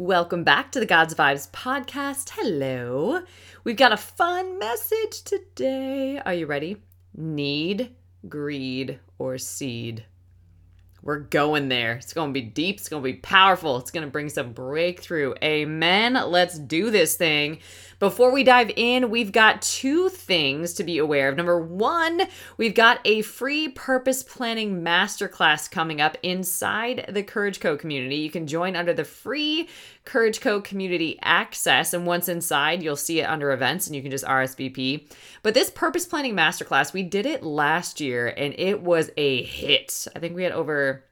Welcome back to the God's Vibes podcast. Hello. We've got a fun message today. Are you ready? Need, greed, or seed? We're going there. It's going to be deep. It's going to be powerful. It's going to bring some breakthrough. Amen. Let's do this thing. Before we dive in, we've got two things to be aware of. Number one, we've got a free purpose planning masterclass coming up inside the Courage Co community. You can join under the free Courage Co community access. And once inside, you'll see it under events and you can just RSVP. But this purpose planning masterclass, we did it last year and it was a hit. I think we had over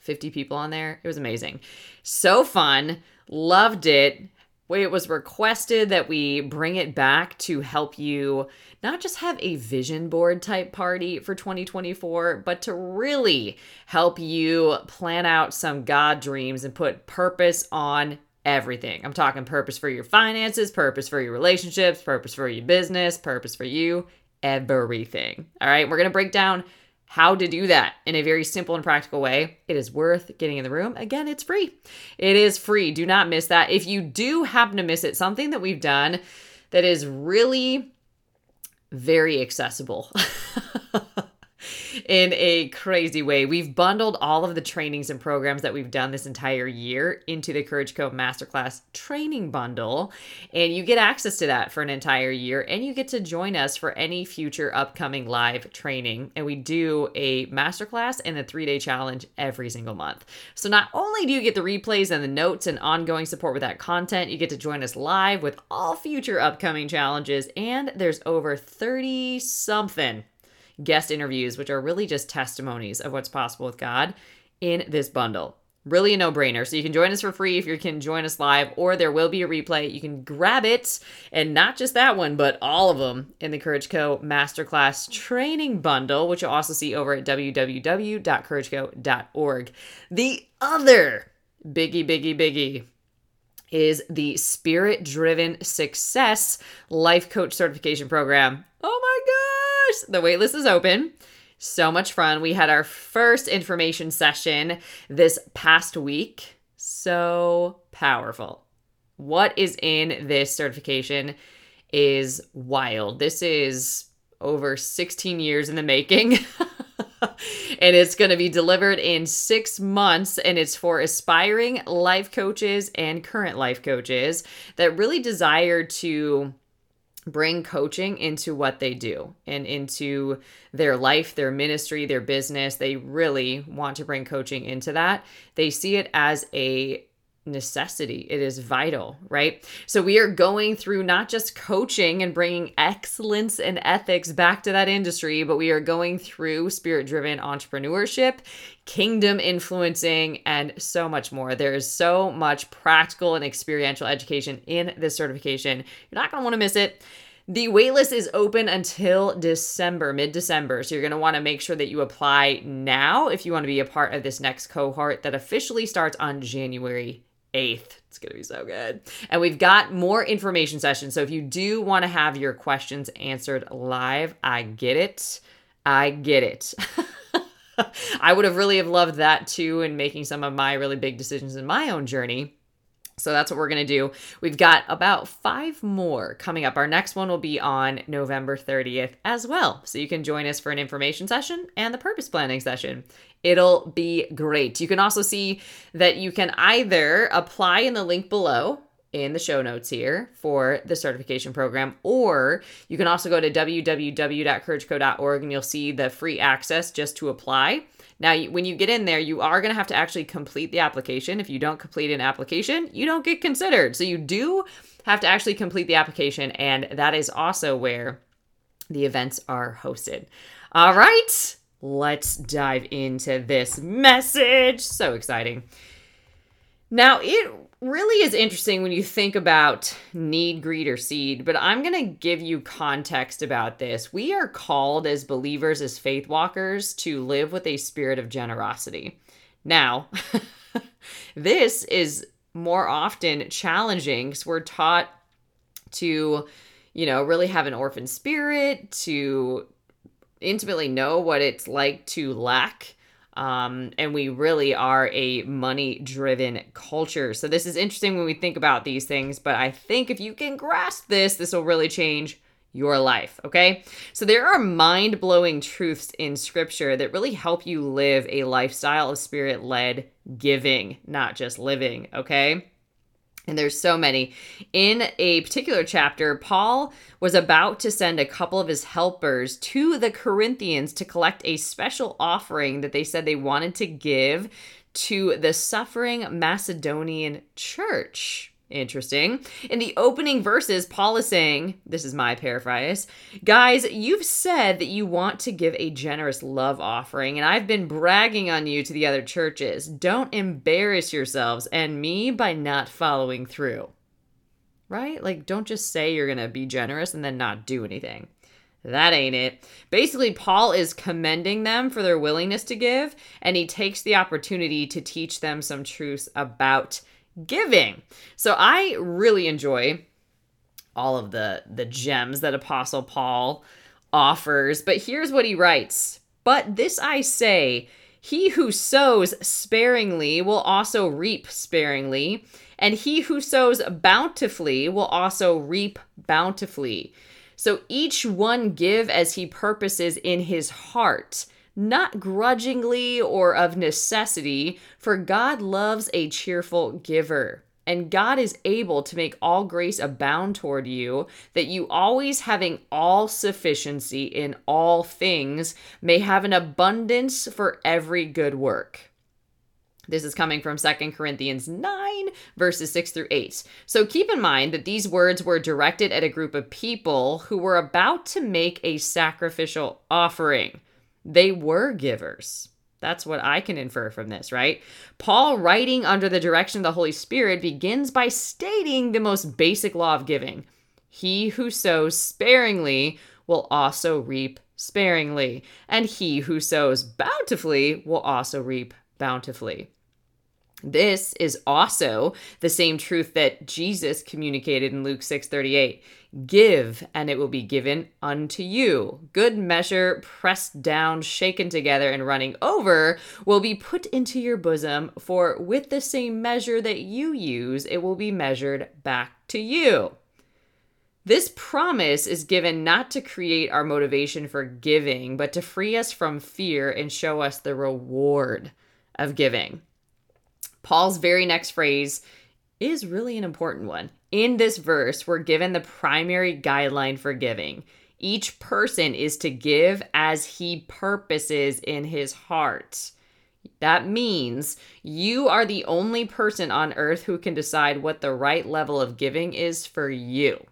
50 people on there. It was amazing. So fun. Loved it it was requested that we bring it back to help you not just have a vision board type party for 2024, but to really help you plan out some God dreams and put purpose on everything. I'm talking purpose for your finances, purpose for your relationships, purpose for your business, purpose for you, everything. All right, we're to break down how to do that in a very simple and practical way. It is worth getting in the room. Again, it's free. It is free. Do not miss that. If you do happen to miss it, something that we've done that is really very accessible. in a crazy way. We've bundled all of the trainings and programs that we've done this entire year into the Courage Co Masterclass training bundle. And you get access to that for an entire year. And you get to join us for any future upcoming live training. And we do a masterclass and a three day challenge every single month. So not only do you get the replays and the notes and ongoing support with that content, you get to join us live with all future upcoming challenges. And there's over 30 something guest interviews, which are really just testimonies of what's possible with God in this bundle. Really a no brainer. So you can join us for free if you can join us live, or there will be a replay. You can grab it, and not just that one, but all of them in the Courage Co Masterclass Training Bundle, which you'll also see over at www.courageco.org. The other biggie, biggie, biggie is the Spirit Driven Success Life Coach Certification Program. The waitlist is open. So much fun. We had our first information session this past week. So powerful. What is in this certification is wild. This is over 16 years in the making. and it's going to be delivered in six months. And it's for aspiring life coaches and current life coaches that really desire to bring coaching into what they do and into their life, their ministry, their business. They really want to bring coaching into that. They see it as a necessity. It is vital, right? So we are going through not just coaching and bringing excellence and ethics back to that industry, but we are going through spirit driven entrepreneurship, kingdom influencing, and so much more. There is so much practical and experiential education in this certification. You're not going to want to miss it. The waitlist is open until December, mid December. So you're going to want to make sure that you apply now if you want to be a part of this next cohort that officially starts on January 8th. It's going to be so good. And we've got more information sessions. So if you do want to have your questions answered live, I get it. I get it. I would have really have loved that too in making some of my really big decisions in my own journey. So that's what we're going to do. We've got about five more coming up. Our next one will be on November 30th as well. So you can join us for an information session and the purpose planning session. It'll be great. You can also see that you can either apply in the link below in the show notes here for the certification program, or you can also go to www.courageco.org and you'll see the free access just to apply. Now, when you get in there, you are going to have to actually complete the application. If you don't complete an application, you don't get considered. So you do have to actually complete the application, and that is also where the events are hosted. All right, let's dive into this message. So exciting. Now, it really is interesting when you think about need, greed, or seed, but I'm going to give you context about this. We are called as believers, as faith walkers, to live with a spirit of generosity. Now, this is more often challenging because we're taught to, you know, really have an orphan spirit, to intimately know what it's like to lack Um, and we really are a money driven culture. So, this is interesting when we think about these things, but I think if you can grasp this, this will really change your life. Okay. So, there are mind blowing truths in scripture that really help you live a lifestyle of spirit led giving, not just living. Okay. And there's so many. In a particular chapter, Paul was about to send a couple of his helpers to the Corinthians to collect a special offering that they said they wanted to give to the suffering Macedonian church. Interesting. In the opening verses, Paul is saying, this is my paraphrase, guys, you've said that you want to give a generous love offering, and I've been bragging on you to the other churches. Don't embarrass yourselves and me by not following through. Right? Like, don't just say you're going to be generous and then not do anything. That ain't it. Basically, Paul is commending them for their willingness to give, and he takes the opportunity to teach them some truths about giving. So I really enjoy all of the the gems that apostle Paul offers, but here's what he writes. But this I say, he who sows sparingly will also reap sparingly, and he who sows bountifully will also reap bountifully. So each one give as he purposes in his heart not grudgingly or of necessity, for God loves a cheerful giver. And God is able to make all grace abound toward you, that you always having all sufficiency in all things may have an abundance for every good work. This is coming from 2 Corinthians 9, verses 6 through 8. So keep in mind that these words were directed at a group of people who were about to make a sacrificial offering. They were givers. That's what I can infer from this, right? Paul, writing under the direction of the Holy Spirit, begins by stating the most basic law of giving He who sows sparingly will also reap sparingly, and he who sows bountifully will also reap bountifully. This is also the same truth that Jesus communicated in Luke 6:38. Give and it will be given unto you. Good measure, pressed down, shaken together and running over will be put into your bosom, for with the same measure that you use, it will be measured back to you. This promise is given not to create our motivation for giving, but to free us from fear and show us the reward of giving. Paul's very next phrase is really an important one. In this verse, we're given the primary guideline for giving. Each person is to give as he purposes in his heart. That means you are the only person on earth who can decide what the right level of giving is for you.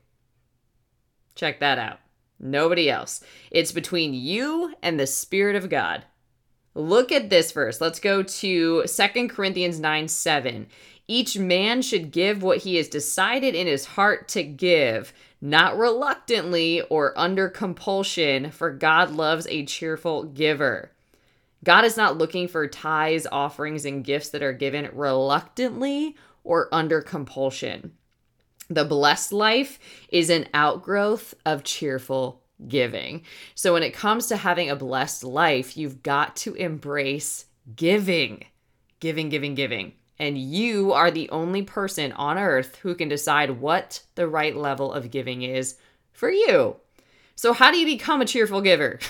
Check that out. Nobody else. It's between you and the Spirit of God. Look at this verse. Let's go to Second Corinthians 9 7. Each man should give what he has decided in his heart to give, not reluctantly or under compulsion, for God loves a cheerful giver. God is not looking for tithes, offerings, and gifts that are given reluctantly or under compulsion. The blessed life is an outgrowth of cheerful giving. So when it comes to having a blessed life, you've got to embrace giving, giving, giving, giving. And you are the only person on earth who can decide what the right level of giving is for you. So, how do you become a cheerful giver?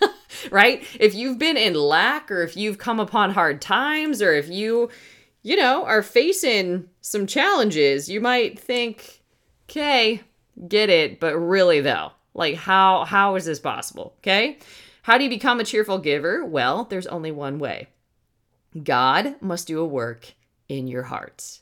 right? If you've been in lack or if you've come upon hard times or if you, you know, are facing some challenges, you might think, okay, get it. But really, though, like how how is this possible? Okay? How do you become a cheerful giver? Well, there's only one way. God must do a work in your heart.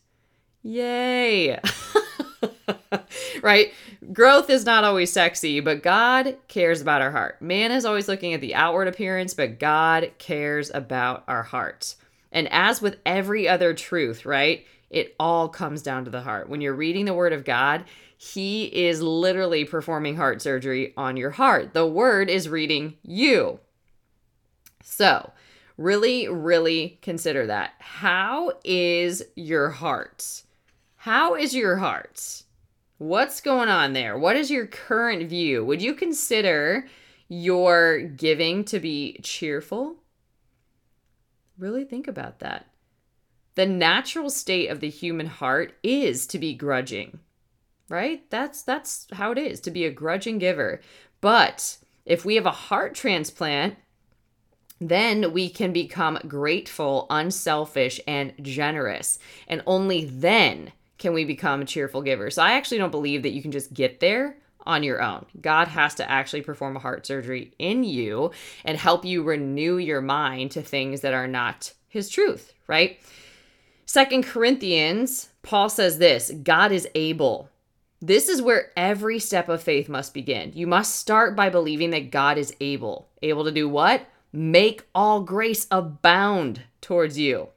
Yay! right? Growth is not always sexy, but God cares about our heart. Man is always looking at the outward appearance, but God cares about our hearts. And as with every other truth, right? It all comes down to the heart. When you're reading the Word of God, He is literally performing heart surgery on your heart. The Word is reading you. So, really, really consider that. How is your heart? How is your heart? What's going on there? What is your current view? Would you consider your giving to be cheerful? Really think about that. The natural state of the human heart is to be grudging. Right? That's that's how it is to be a grudging giver. But if we have a heart transplant, then we can become grateful, unselfish, and generous. And only then can we become a cheerful giver. So I actually don't believe that you can just get there on your own. God has to actually perform a heart surgery in you and help you renew your mind to things that are not his truth, right? Second Corinthians, Paul says this God is able. This is where every step of faith must begin. You must start by believing that God is able. Able to do what? make all grace abound towards you.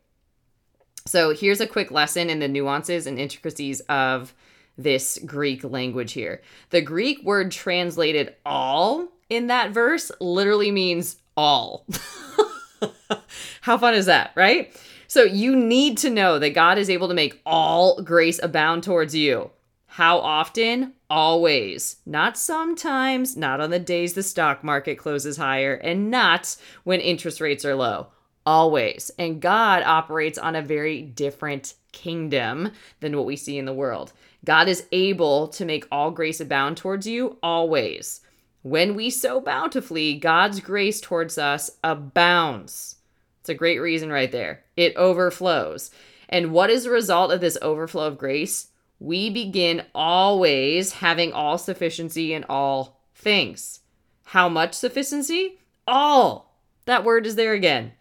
So here's a quick lesson in the nuances and intricacies of this Greek language here. The Greek word translated all in that verse literally means all. How fun is that, right? So you need to know that God is able to make all grace abound towards you. How often? Always. Not sometimes, not on the days the stock market closes higher, and not when interest rates are low. Always. And God operates on a very different kingdom than what we see in the world. God is able to make all grace abound towards you always. When we sow bountifully, God's grace towards us abounds. It's a great reason right there. It overflows. And what is the result of this overflow of grace? We begin always having all sufficiency in all things. How much sufficiency? All. That word is there again.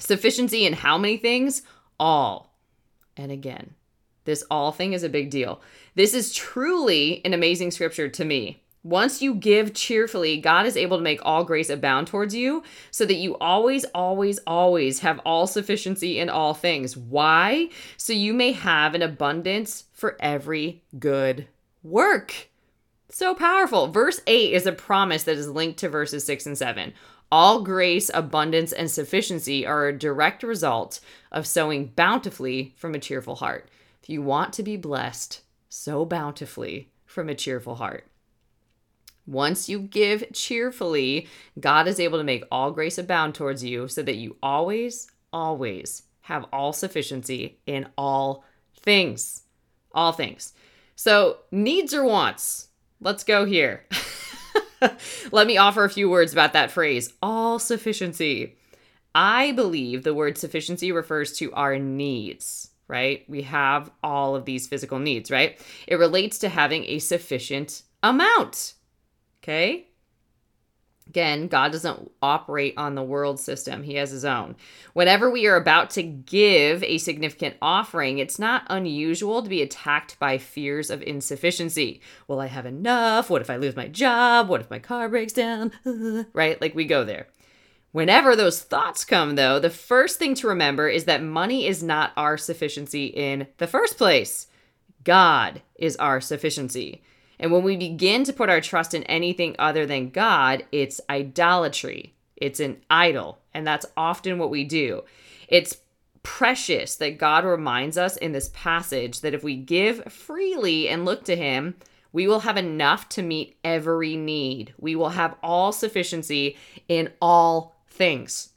Sufficiency in how many things? All. And again, this all thing is a big deal. This is truly an amazing scripture to me. Once you give cheerfully, God is able to make all grace abound towards you so that you always, always, always have all sufficiency in all things. Why? So you may have an abundance for every good work. So powerful. Verse 8 is a promise that is linked to verses 6 and 7. All grace, abundance, and sufficiency are a direct result of sowing bountifully from a cheerful heart. If you want to be blessed, sow bountifully from a cheerful heart. Once you give cheerfully, God is able to make all grace abound towards you so that you always, always have all sufficiency in all things. All things. So, needs or wants? Let's go here. Let me offer a few words about that phrase all sufficiency. I believe the word sufficiency refers to our needs, right? We have all of these physical needs, right? It relates to having a sufficient amount. Okay? Again, God doesn't operate on the world system, He has His own. Whenever we are about to give a significant offering, it's not unusual to be attacked by fears of insufficiency. Will I have enough? What if I lose my job? What if my car breaks down? right? Like we go there. Whenever those thoughts come, though, the first thing to remember is that money is not our sufficiency in the first place. God is our sufficiency. And when we begin to put our trust in anything other than God, it's idolatry. It's an idol. And that's often what we do. It's precious that God reminds us in this passage that if we give freely and look to Him, we will have enough to meet every need. We will have all sufficiency in all things.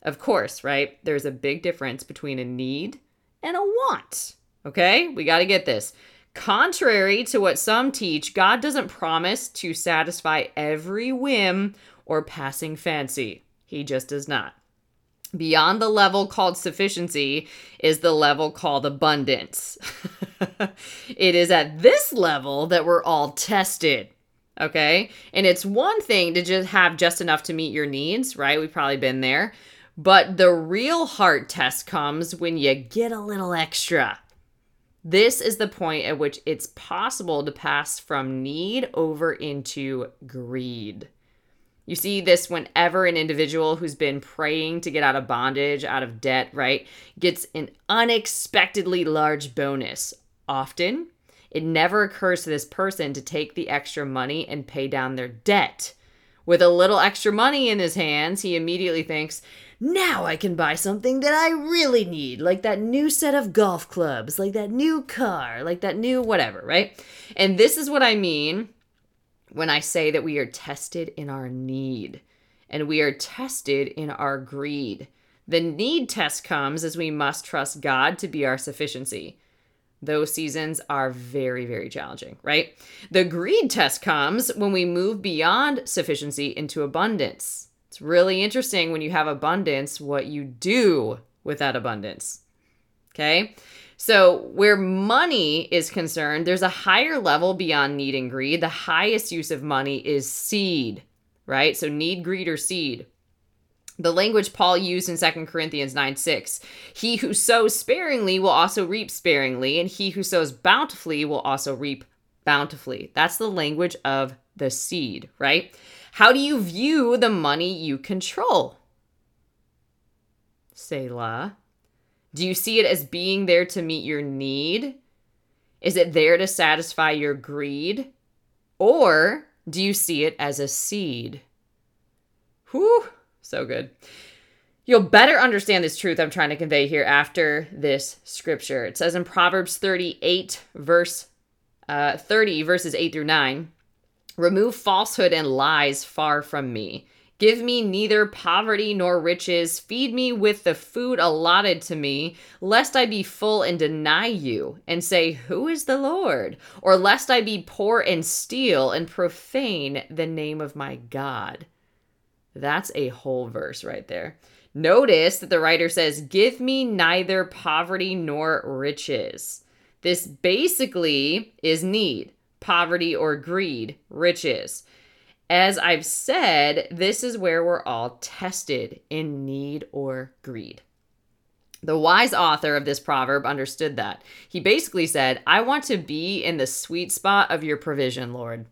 Of course, right? There's a big difference between a need and a want. Okay? We got to get this. Contrary to what some teach, God doesn't promise to satisfy every whim or passing fancy. He just does not. Beyond the level called sufficiency is the level called abundance. it is at this level that we're all tested. Okay? And it's one thing to just have just enough to meet your needs, right? We've probably been there. But the real heart test comes when you get a little extra. This is the point at which it's possible to pass from need over into greed. You see this whenever an individual who's been praying to get out of bondage, out of debt, right, gets an unexpectedly large bonus. Often, it never occurs to this person to take the extra money and pay down their debt. With a little extra money in his hands, he immediately thinks, now I can buy something that I really need, like that new set of golf clubs, like that new car, like that new whatever, right? And this is what I mean when I say that we are tested in our need and we are tested in our greed. The need test comes as we must trust God to be our sufficiency. Those seasons are very, very challenging, right? The greed test comes when we move beyond sufficiency into abundance. It's really interesting when you have abundance what you do with that abundance. Okay? So, where money is concerned, there's a higher level beyond need and greed. The highest use of money is seed, right? So, need, greed, or seed. The language Paul used in 2 Corinthians 9 6. He who sows sparingly will also reap sparingly, and he who sows bountifully will also reap bountifully. That's the language of the seed, right? How do you view the money you control? Selah. Do you see it as being there to meet your need? Is it there to satisfy your greed? Or do you see it as a seed? Whew, so good. You'll better understand this truth I'm trying to convey here after this scripture. It says in Proverbs 38, verse uh, 30, verses 8 through 9 Remove falsehood and lies far from me. Give me neither poverty nor riches. Feed me with the food allotted to me, lest I be full and deny you, and say, Who is the Lord? Or lest I be poor and steal and profane the name of my God. That's a whole verse right there. Notice that the writer says, Give me neither poverty nor riches. This basically is need, poverty or greed, riches. As I've said, this is where we're all tested in need or greed. The wise author of this proverb understood that. He basically said, I want to be in the sweet spot of your provision, Lord.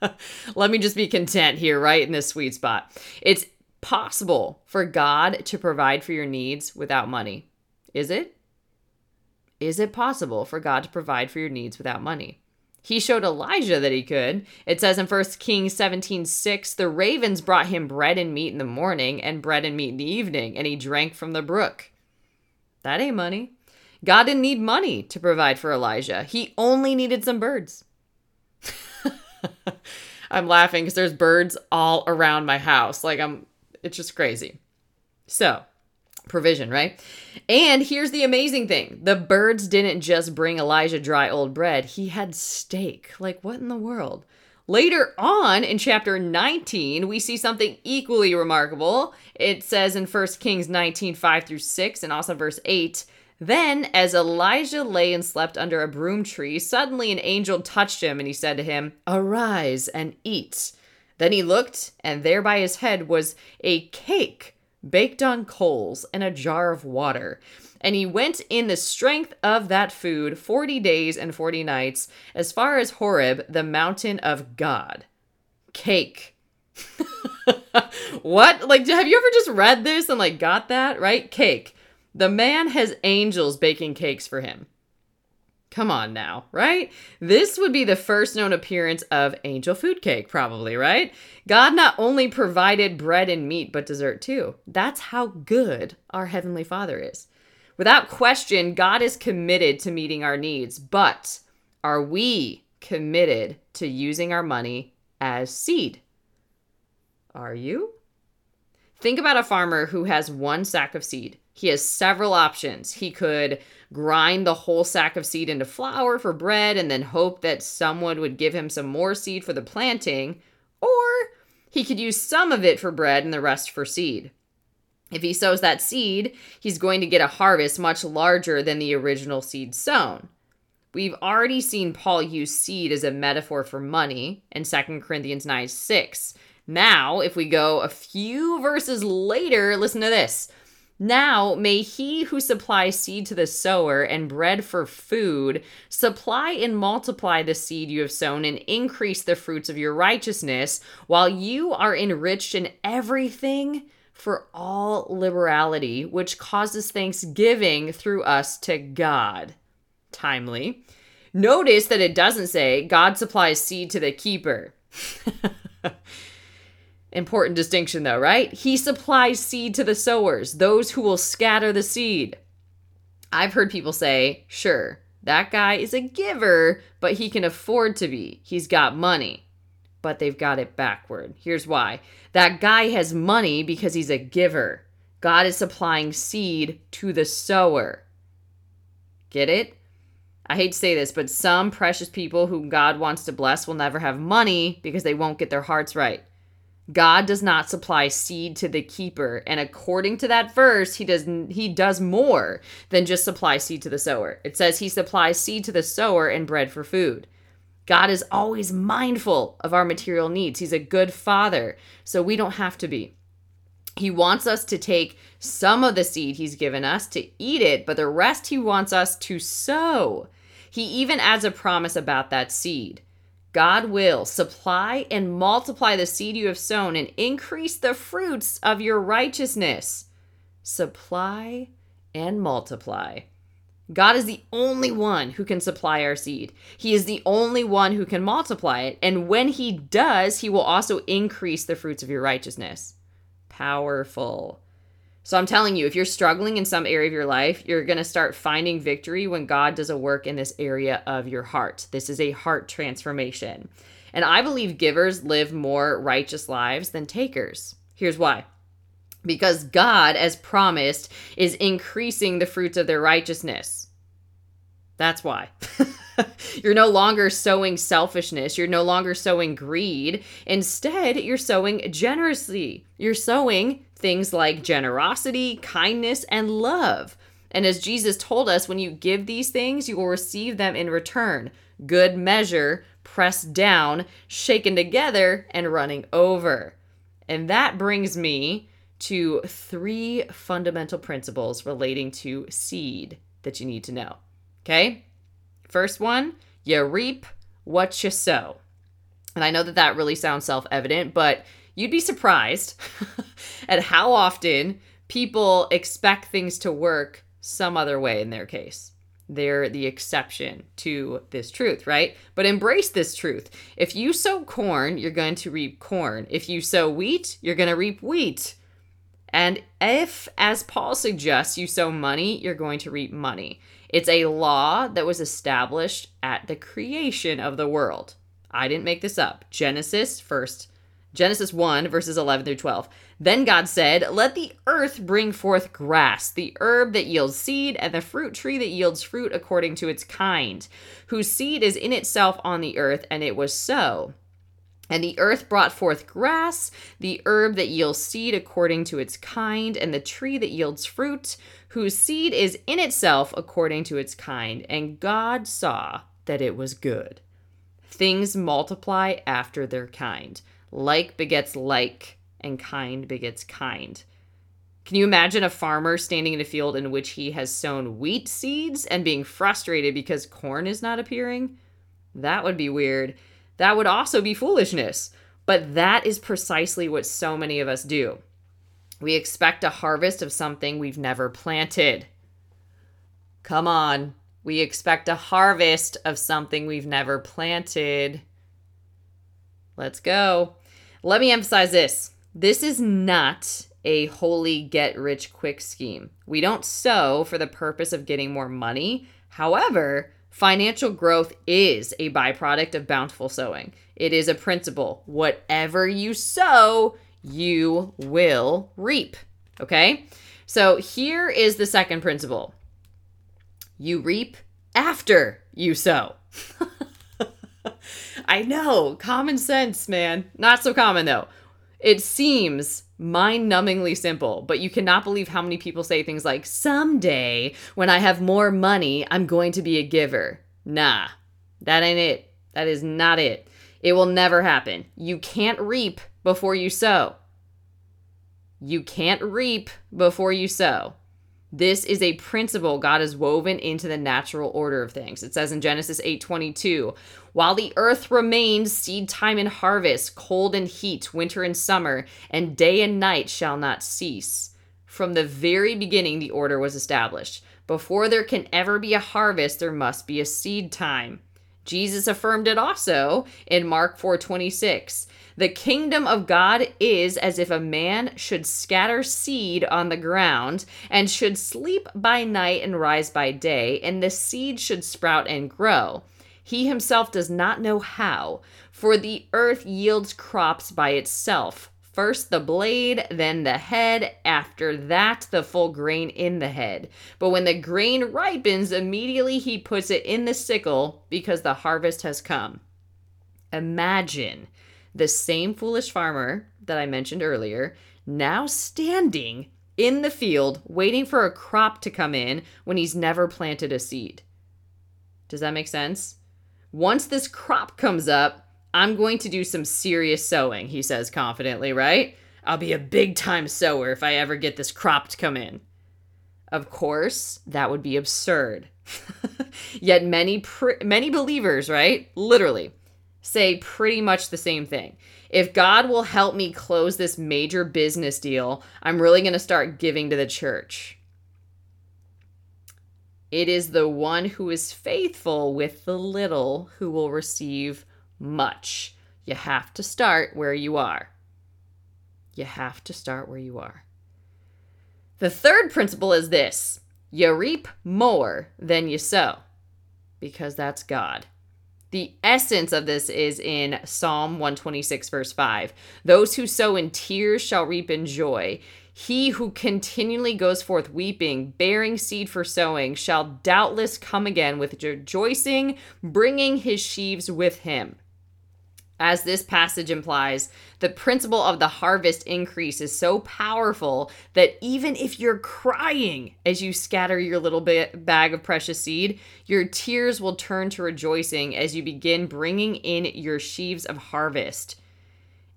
Let me just be content here, right in this sweet spot. It's possible for God to provide for your needs without money. Is it? Is it possible for God to provide for your needs without money? He showed Elijah that he could. It says in 1 Kings 17 6, the ravens brought him bread and meat in the morning and bread and meat in the evening, and he drank from the brook. That ain't money. God didn't need money to provide for Elijah, he only needed some birds. I'm laughing because there's birds all around my house. Like, I'm, it's just crazy. So, provision, right? And here's the amazing thing the birds didn't just bring Elijah dry old bread, he had steak. Like, what in the world? Later on in chapter 19, we see something equally remarkable. It says in 1 Kings 19, 5 through 6, and also verse 8 Then, as Elijah lay and slept under a broom tree, suddenly an angel touched him, and he said to him, Arise and eat. Then he looked, and there by his head was a cake baked on coals, and a jar of water. And he went in the strength of that food 40 days and 40 nights as far as Horeb, the mountain of God. Cake. what? Like, have you ever just read this and like got that? Right? Cake. The man has angels baking cakes for him. Come on now, right? This would be the first known appearance of angel food cake, probably, right? God not only provided bread and meat, but dessert too. That's how good our Heavenly Father is. Without question, God is committed to meeting our needs, but are we committed to using our money as seed? Are you? Think about a farmer who has one sack of seed. He has several options. He could grind the whole sack of seed into flour for bread and then hope that someone would give him some more seed for the planting, or he could use some of it for bread and the rest for seed. If he sows that seed, he's going to get a harvest much larger than the original seed sown. We've already seen Paul use seed as a metaphor for money in 2 Corinthians 9 6. Now, if we go a few verses later, listen to this. Now may he who supplies seed to the sower and bread for food supply and multiply the seed you have sown and increase the fruits of your righteousness, while you are enriched in everything for all liberality, which causes thanksgiving through us to God. Timely. Notice that it doesn't say God supplies seed to the keeper. Important distinction, though, right? He supplies seed to the sowers, those who will scatter the seed. I've heard people say, sure, that guy is a giver, but he can afford to be. He's got money. But they've got it backward. Here's why that guy has money because he's a giver. God is supplying seed to the sower. Get it? I hate to say this, but some precious people whom God wants to bless will never have money because they won't get their hearts right. God does not supply seed to the keeper, and according to that verse, he does he does more than just supply seed to the sower. It says he supplies seed to the sower and bread for food. God is always mindful of our material needs. He's a good father, so we don't have to be. He wants us to take some of the seed he's given us to eat it, but the rest he wants us to sow. He even adds a promise about that seed. God will supply and multiply the seed you have sown and increase the fruits of your righteousness. Supply and multiply. God is the only one who can supply our seed. He is the only one who can multiply it. And when He does, He will also increase the fruits of your righteousness. Powerful. So I'm telling you, if you're struggling in some area of your life, you're going to start finding victory when God does a work in this area of your heart. This is a heart transformation. And I believe givers live more righteous lives than takers. Here's why. Because God, as promised, is increasing the fruits of their righteousness. That's why. you're no longer sowing selfishness. You're no longer sowing greed. Instead, you're sowing generously. You're sowing things like generosity, kindness, and love. And as Jesus told us, when you give these things, you will receive them in return. Good measure, pressed down, shaken together, and running over. And that brings me to three fundamental principles relating to seed that you need to know. Okay? First one, you reap what you sow. And I know that that really sounds self evident, but you'd be surprised at how often people expect things to work some other way in their case. They're the exception to this truth, right? But embrace this truth. If you sow corn, you're going to reap corn. If you sow wheat, you're going to reap wheat. And if, as Paul suggests, you sow money, you're going to reap money. It's a law that was established at the creation of the world. I didn't make this up. Genesis, first Genesis 1, verses 11 through 12. Then God said, Let the earth bring forth grass, the herb that yields seed, and the fruit tree that yields fruit according to its kind, whose seed is in itself on the earth. And it was so. And the earth brought forth grass, the herb that yields seed according to its kind, and the tree that yields fruit, whose seed is in itself according to its kind. And God saw that it was good. Things multiply after their kind like begets like, and kind begets kind. Can you imagine a farmer standing in a field in which he has sown wheat seeds and being frustrated because corn is not appearing? That would be weird. That would also be foolishness. But that is precisely what so many of us do. We expect a harvest of something we've never planted. Come on. We expect a harvest of something we've never planted. Let's go. Let me emphasize this this is not a holy get rich quick scheme. We don't sow for the purpose of getting more money. However, financial growth is a byproduct of bountiful sowing. It is a principle. Whatever you sow, you will reap. Okay? So here is the second principle you reap after you sow. I know, common sense, man. Not so common though. It seems mind numbingly simple, but you cannot believe how many people say things like, someday when I have more money, I'm going to be a giver. Nah, that ain't it. That is not it. It will never happen. You can't reap before you sow. You can't reap before you sow. This is a principle God has woven into the natural order of things. It says in Genesis 8:22, "While the earth remains, seed time and harvest, cold and heat, winter and summer, and day and night shall not cease." From the very beginning the order was established. Before there can ever be a harvest, there must be a seed time. Jesus affirmed it also in Mark 4:26. The kingdom of God is as if a man should scatter seed on the ground and should sleep by night and rise by day, and the seed should sprout and grow. He himself does not know how, for the earth yields crops by itself first the blade, then the head, after that, the full grain in the head. But when the grain ripens, immediately he puts it in the sickle because the harvest has come. Imagine the same foolish farmer that I mentioned earlier now standing in the field waiting for a crop to come in when he's never planted a seed. Does that make sense? Once this crop comes up, I'm going to do some serious sowing, he says confidently, right? I'll be a big time sower if I ever get this crop to come in. Of course, that would be absurd. Yet many many believers, right? Literally say pretty much the same thing. If God will help me close this major business deal, I'm really going to start giving to the church. It is the one who is faithful with the little who will receive much. You have to start where you are. You have to start where you are. The third principle is this you reap more than you sow, because that's God. The essence of this is in Psalm 126, verse 5. Those who sow in tears shall reap in joy. He who continually goes forth weeping, bearing seed for sowing, shall doubtless come again with rejoicing, bringing his sheaves with him. As this passage implies, the principle of the harvest increase is so powerful that even if you're crying as you scatter your little bag of precious seed, your tears will turn to rejoicing as you begin bringing in your sheaves of harvest.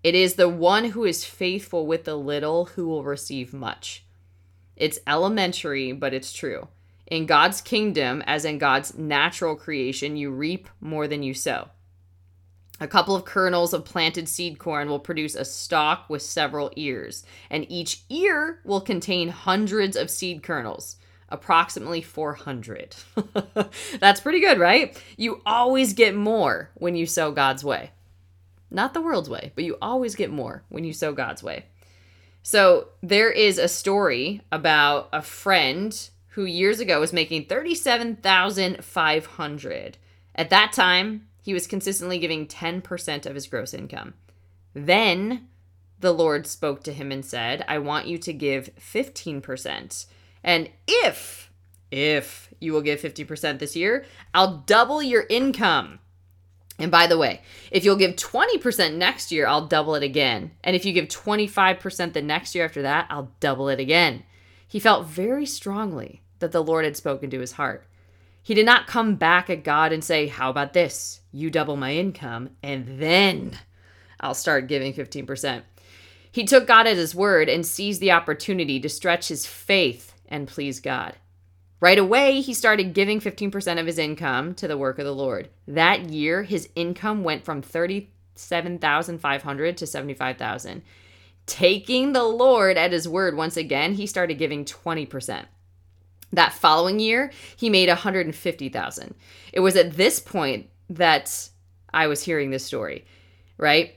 It is the one who is faithful with the little who will receive much. It's elementary, but it's true. In God's kingdom, as in God's natural creation, you reap more than you sow. A couple of kernels of planted seed corn will produce a stalk with several ears, and each ear will contain hundreds of seed kernels, approximately 400. That's pretty good, right? You always get more when you sow God's way. Not the world's way, but you always get more when you sow God's way. So there is a story about a friend who years ago was making 37,500. At that time, he was consistently giving 10% of his gross income. Then the Lord spoke to him and said, I want you to give 15%. And if, if you will give 50% this year, I'll double your income. And by the way, if you'll give 20% next year, I'll double it again. And if you give 25% the next year after that, I'll double it again. He felt very strongly that the Lord had spoken to his heart. He did not come back at God and say, How about this? You double my income, and then I'll start giving 15%. He took God at his word and seized the opportunity to stretch his faith and please God. Right away, he started giving 15% of his income to the work of the Lord. That year, his income went from 37,500 to 75,000. Taking the Lord at his word once again, he started giving 20%. That following year, he made 150,000. It was at this point that I was hearing this story, right?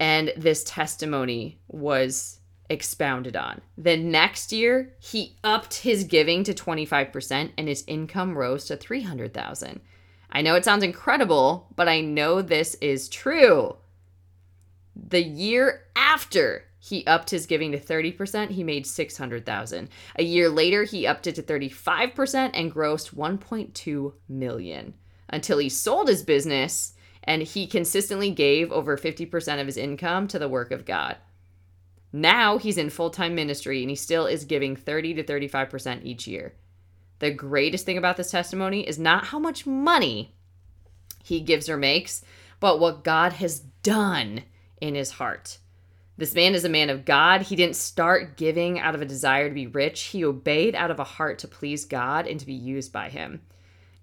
And this testimony was expounded on. The next year, he upped his giving to 25% and his income rose to 300,000. I know it sounds incredible, but I know this is true. The year after he upped his giving to 30%, he made 600,000. A year later, he upped it to 35% and grossed 1.2 million until he sold his business and he consistently gave over 50% of his income to the work of God. Now he's in full-time ministry and he still is giving 30 to 35% each year. The greatest thing about this testimony is not how much money he gives or makes, but what God has done in his heart. This man is a man of God. He didn't start giving out of a desire to be rich, he obeyed out of a heart to please God and to be used by him.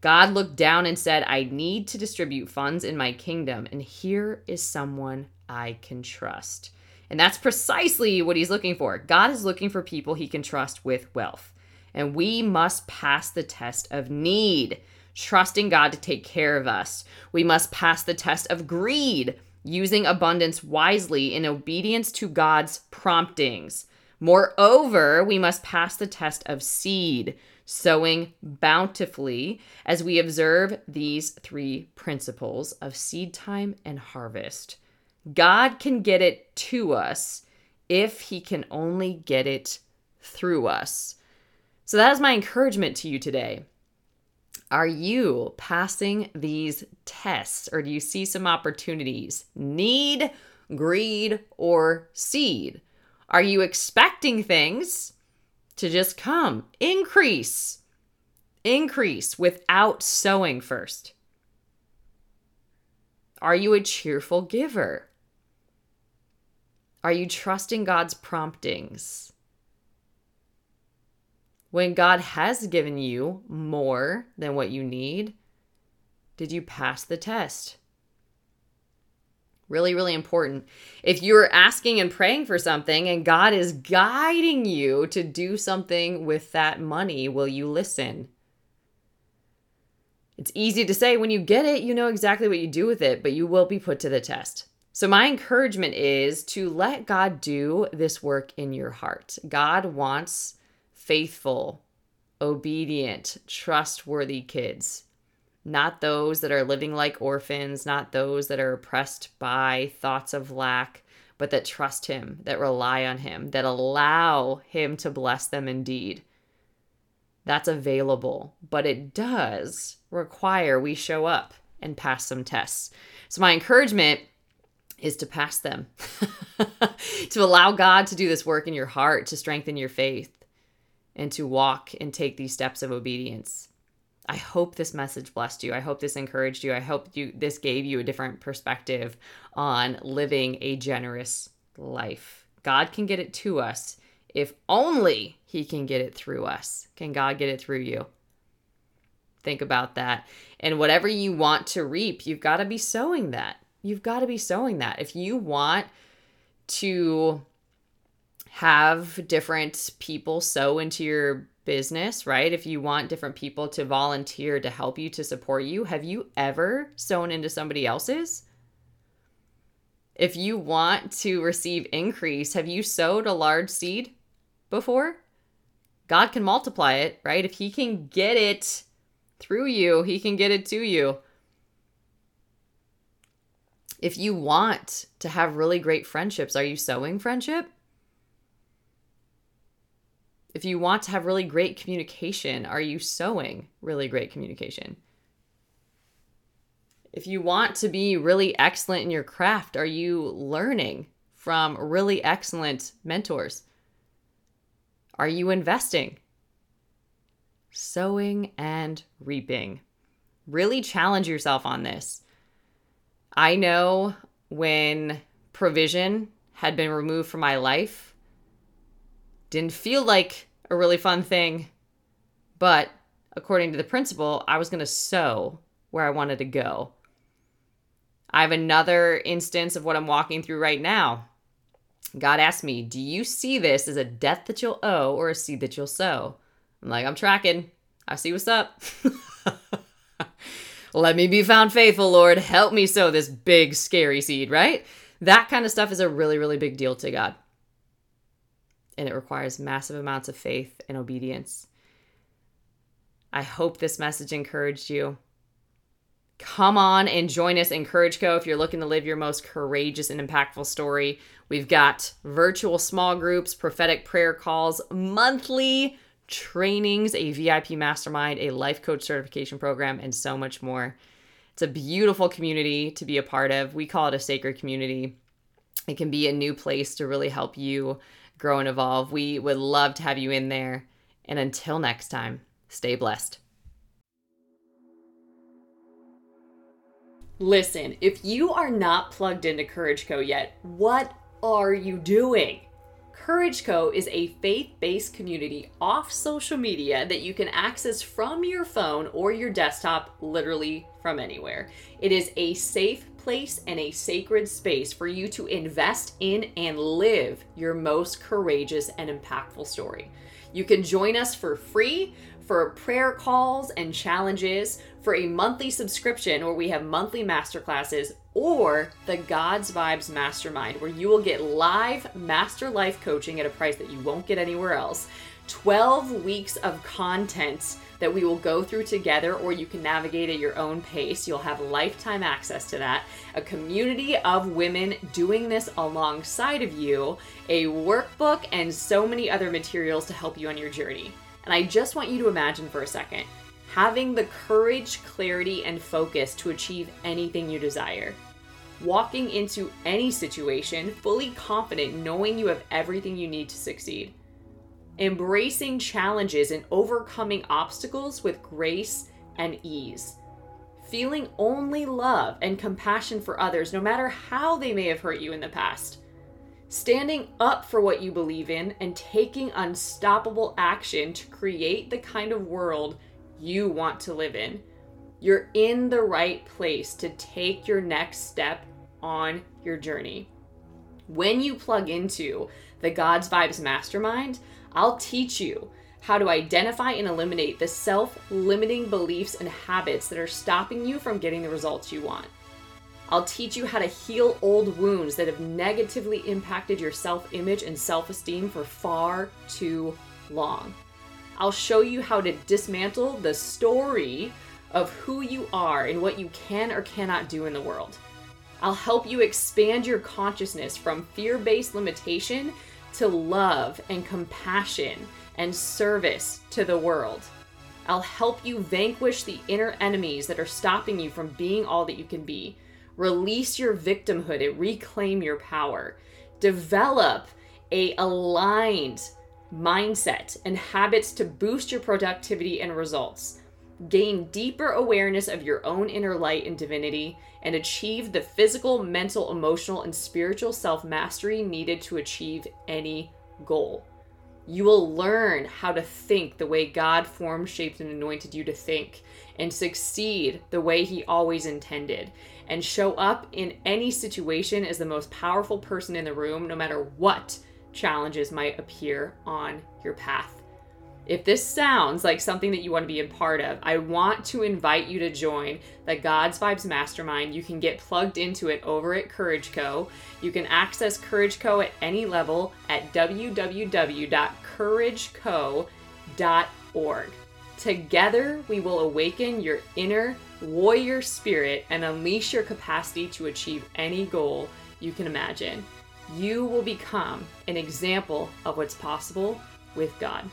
God looked down and said, I need to distribute funds in my kingdom, and here is someone I can trust. And that's precisely what he's looking for. God is looking for people he can trust with wealth. And we must pass the test of need, trusting God to take care of us. We must pass the test of greed, using abundance wisely in obedience to God's promptings. Moreover, we must pass the test of seed, sowing bountifully, as we observe these three principles of seed time and harvest. God can get it to us if he can only get it through us. So that is my encouragement to you today. Are you passing these tests or do you see some opportunities? Need, greed, or seed? Are you expecting things to just come? Increase, increase without sowing first. Are you a cheerful giver? Are you trusting God's promptings? When God has given you more than what you need, did you pass the test? Really, really important. If you're asking and praying for something and God is guiding you to do something with that money, will you listen? It's easy to say when you get it, you know exactly what you do with it, but you will be put to the test. So, my encouragement is to let God do this work in your heart. God wants faithful, obedient, trustworthy kids, not those that are living like orphans, not those that are oppressed by thoughts of lack, but that trust Him, that rely on Him, that allow Him to bless them indeed. That's available, but it does require we show up and pass some tests. So, my encouragement is to pass them, to allow God to do this work in your heart, to strengthen your faith, and to walk and take these steps of obedience. I hope this message blessed you. I hope this encouraged you. I hope you this gave you a different perspective on living a generous life. God can get it to us if only he can get it through us. Can God get it through you? Think about that. And whatever you want to reap, you've got to be sowing that. You've got to be sowing that. If you want to have different people sow into your business, right? If you want different people to volunteer to help you, to support you, have you ever sown into somebody else's? If you want to receive increase, have you sowed a large seed before? God can multiply it, right? If He can get it through you, He can get it to you. If you want to have really great friendships, are you sowing friendship? If you want to have really great communication, are you sowing really great communication? If you want to be really excellent in your craft, are you learning from really excellent mentors? Are you investing? Sowing and reaping. Really challenge yourself on this. I know when provision had been removed from my life, didn't feel like a really fun thing, but according to the principle, I was going to sow where I wanted to go. I have another instance of what I'm walking through right now. God asked me, Do you see this as a debt that you'll owe or a seed that you'll sow? I'm like, I'm tracking. I see what's up. Let me be found faithful, Lord. Help me sow this big, scary seed, right? That kind of stuff is a really, really big deal to God and it requires massive amounts of faith and obedience. I hope this message encouraged you. Come on and join us in Courage Co. if you're looking to live your most courageous and impactful story. We've got virtual small groups, prophetic prayer calls, monthly trainings, a VIP mastermind, a life coach certification program, and so much more. It's a beautiful community to be a part of. We call it a sacred community. It can be a new place to really help you grow and evolve. We would love to have you in there. And until next time, stay blessed. Listen, if you are not plugged into Courage Co yet, what are you doing? Courage Co is a faith based community off social media that you can access from your phone or your desktop, literally from anywhere. It is a safe place and a sacred space for you to invest in and live your most courageous and impactful story. You can join us for free for prayer calls and challenges, for a monthly subscription where we have monthly masterclasses, or the God's Vibes Mastermind, where you will get live master life coaching at a price that you won't get anywhere else 12 weeks of content that we will go through together, or you can navigate at your own pace. You'll have lifetime access to that. A community of women doing this alongside of you, a workbook, and so many other materials to help you on your journey. And I just want you to imagine for a second having the courage, clarity, and focus to achieve anything you desire. Walking into any situation fully confident, knowing you have everything you need to succeed embracing challenges and overcoming obstacles with grace and ease, feeling only love and compassion for others, no matter how they may have hurt you in the past, standing up for what you believe in, and taking unstoppable action to create the kind of world you want to live in. You're in the right place to take your next step on your journey. When you plug into the God's Vibes Mastermind, I'll teach you how to identify and eliminate the self limiting beliefs and habits that are stopping you from getting the results you want. I'll teach you how to heal old wounds that have negatively impacted your self image and self esteem for far too long. I'll show you how to dismantle the story of who you are and what you can or cannot do in the world. I'll help you expand your consciousness from fear based limitation to love and compassion and service to the world. I'll help you vanquish the inner enemies that are stopping you from being all that you can be. Release your victimhood and reclaim your power. Develop a aligned mindset and habits to boost your productivity and results. Gain deeper awareness of your own inner light and divinity and achieve the physical, mental, emotional, and spiritual self mastery needed to achieve any goal. You will learn how to think the way God formed, shaped, and anointed you to think, and succeed the way He always intended, and show up in any situation as the most powerful person in the room, no matter what challenges might appear on your path. If this sounds like something that you want to be a part of, I want to invite you to join the God's Vibes Mastermind. You can get plugged into it over at Courage Co. You can access Courage Co at any level at www.courageco.org. Together, we will awaken your inner warrior spirit and unleash your capacity to achieve any goal you can imagine. You will become an example of what's possible with God.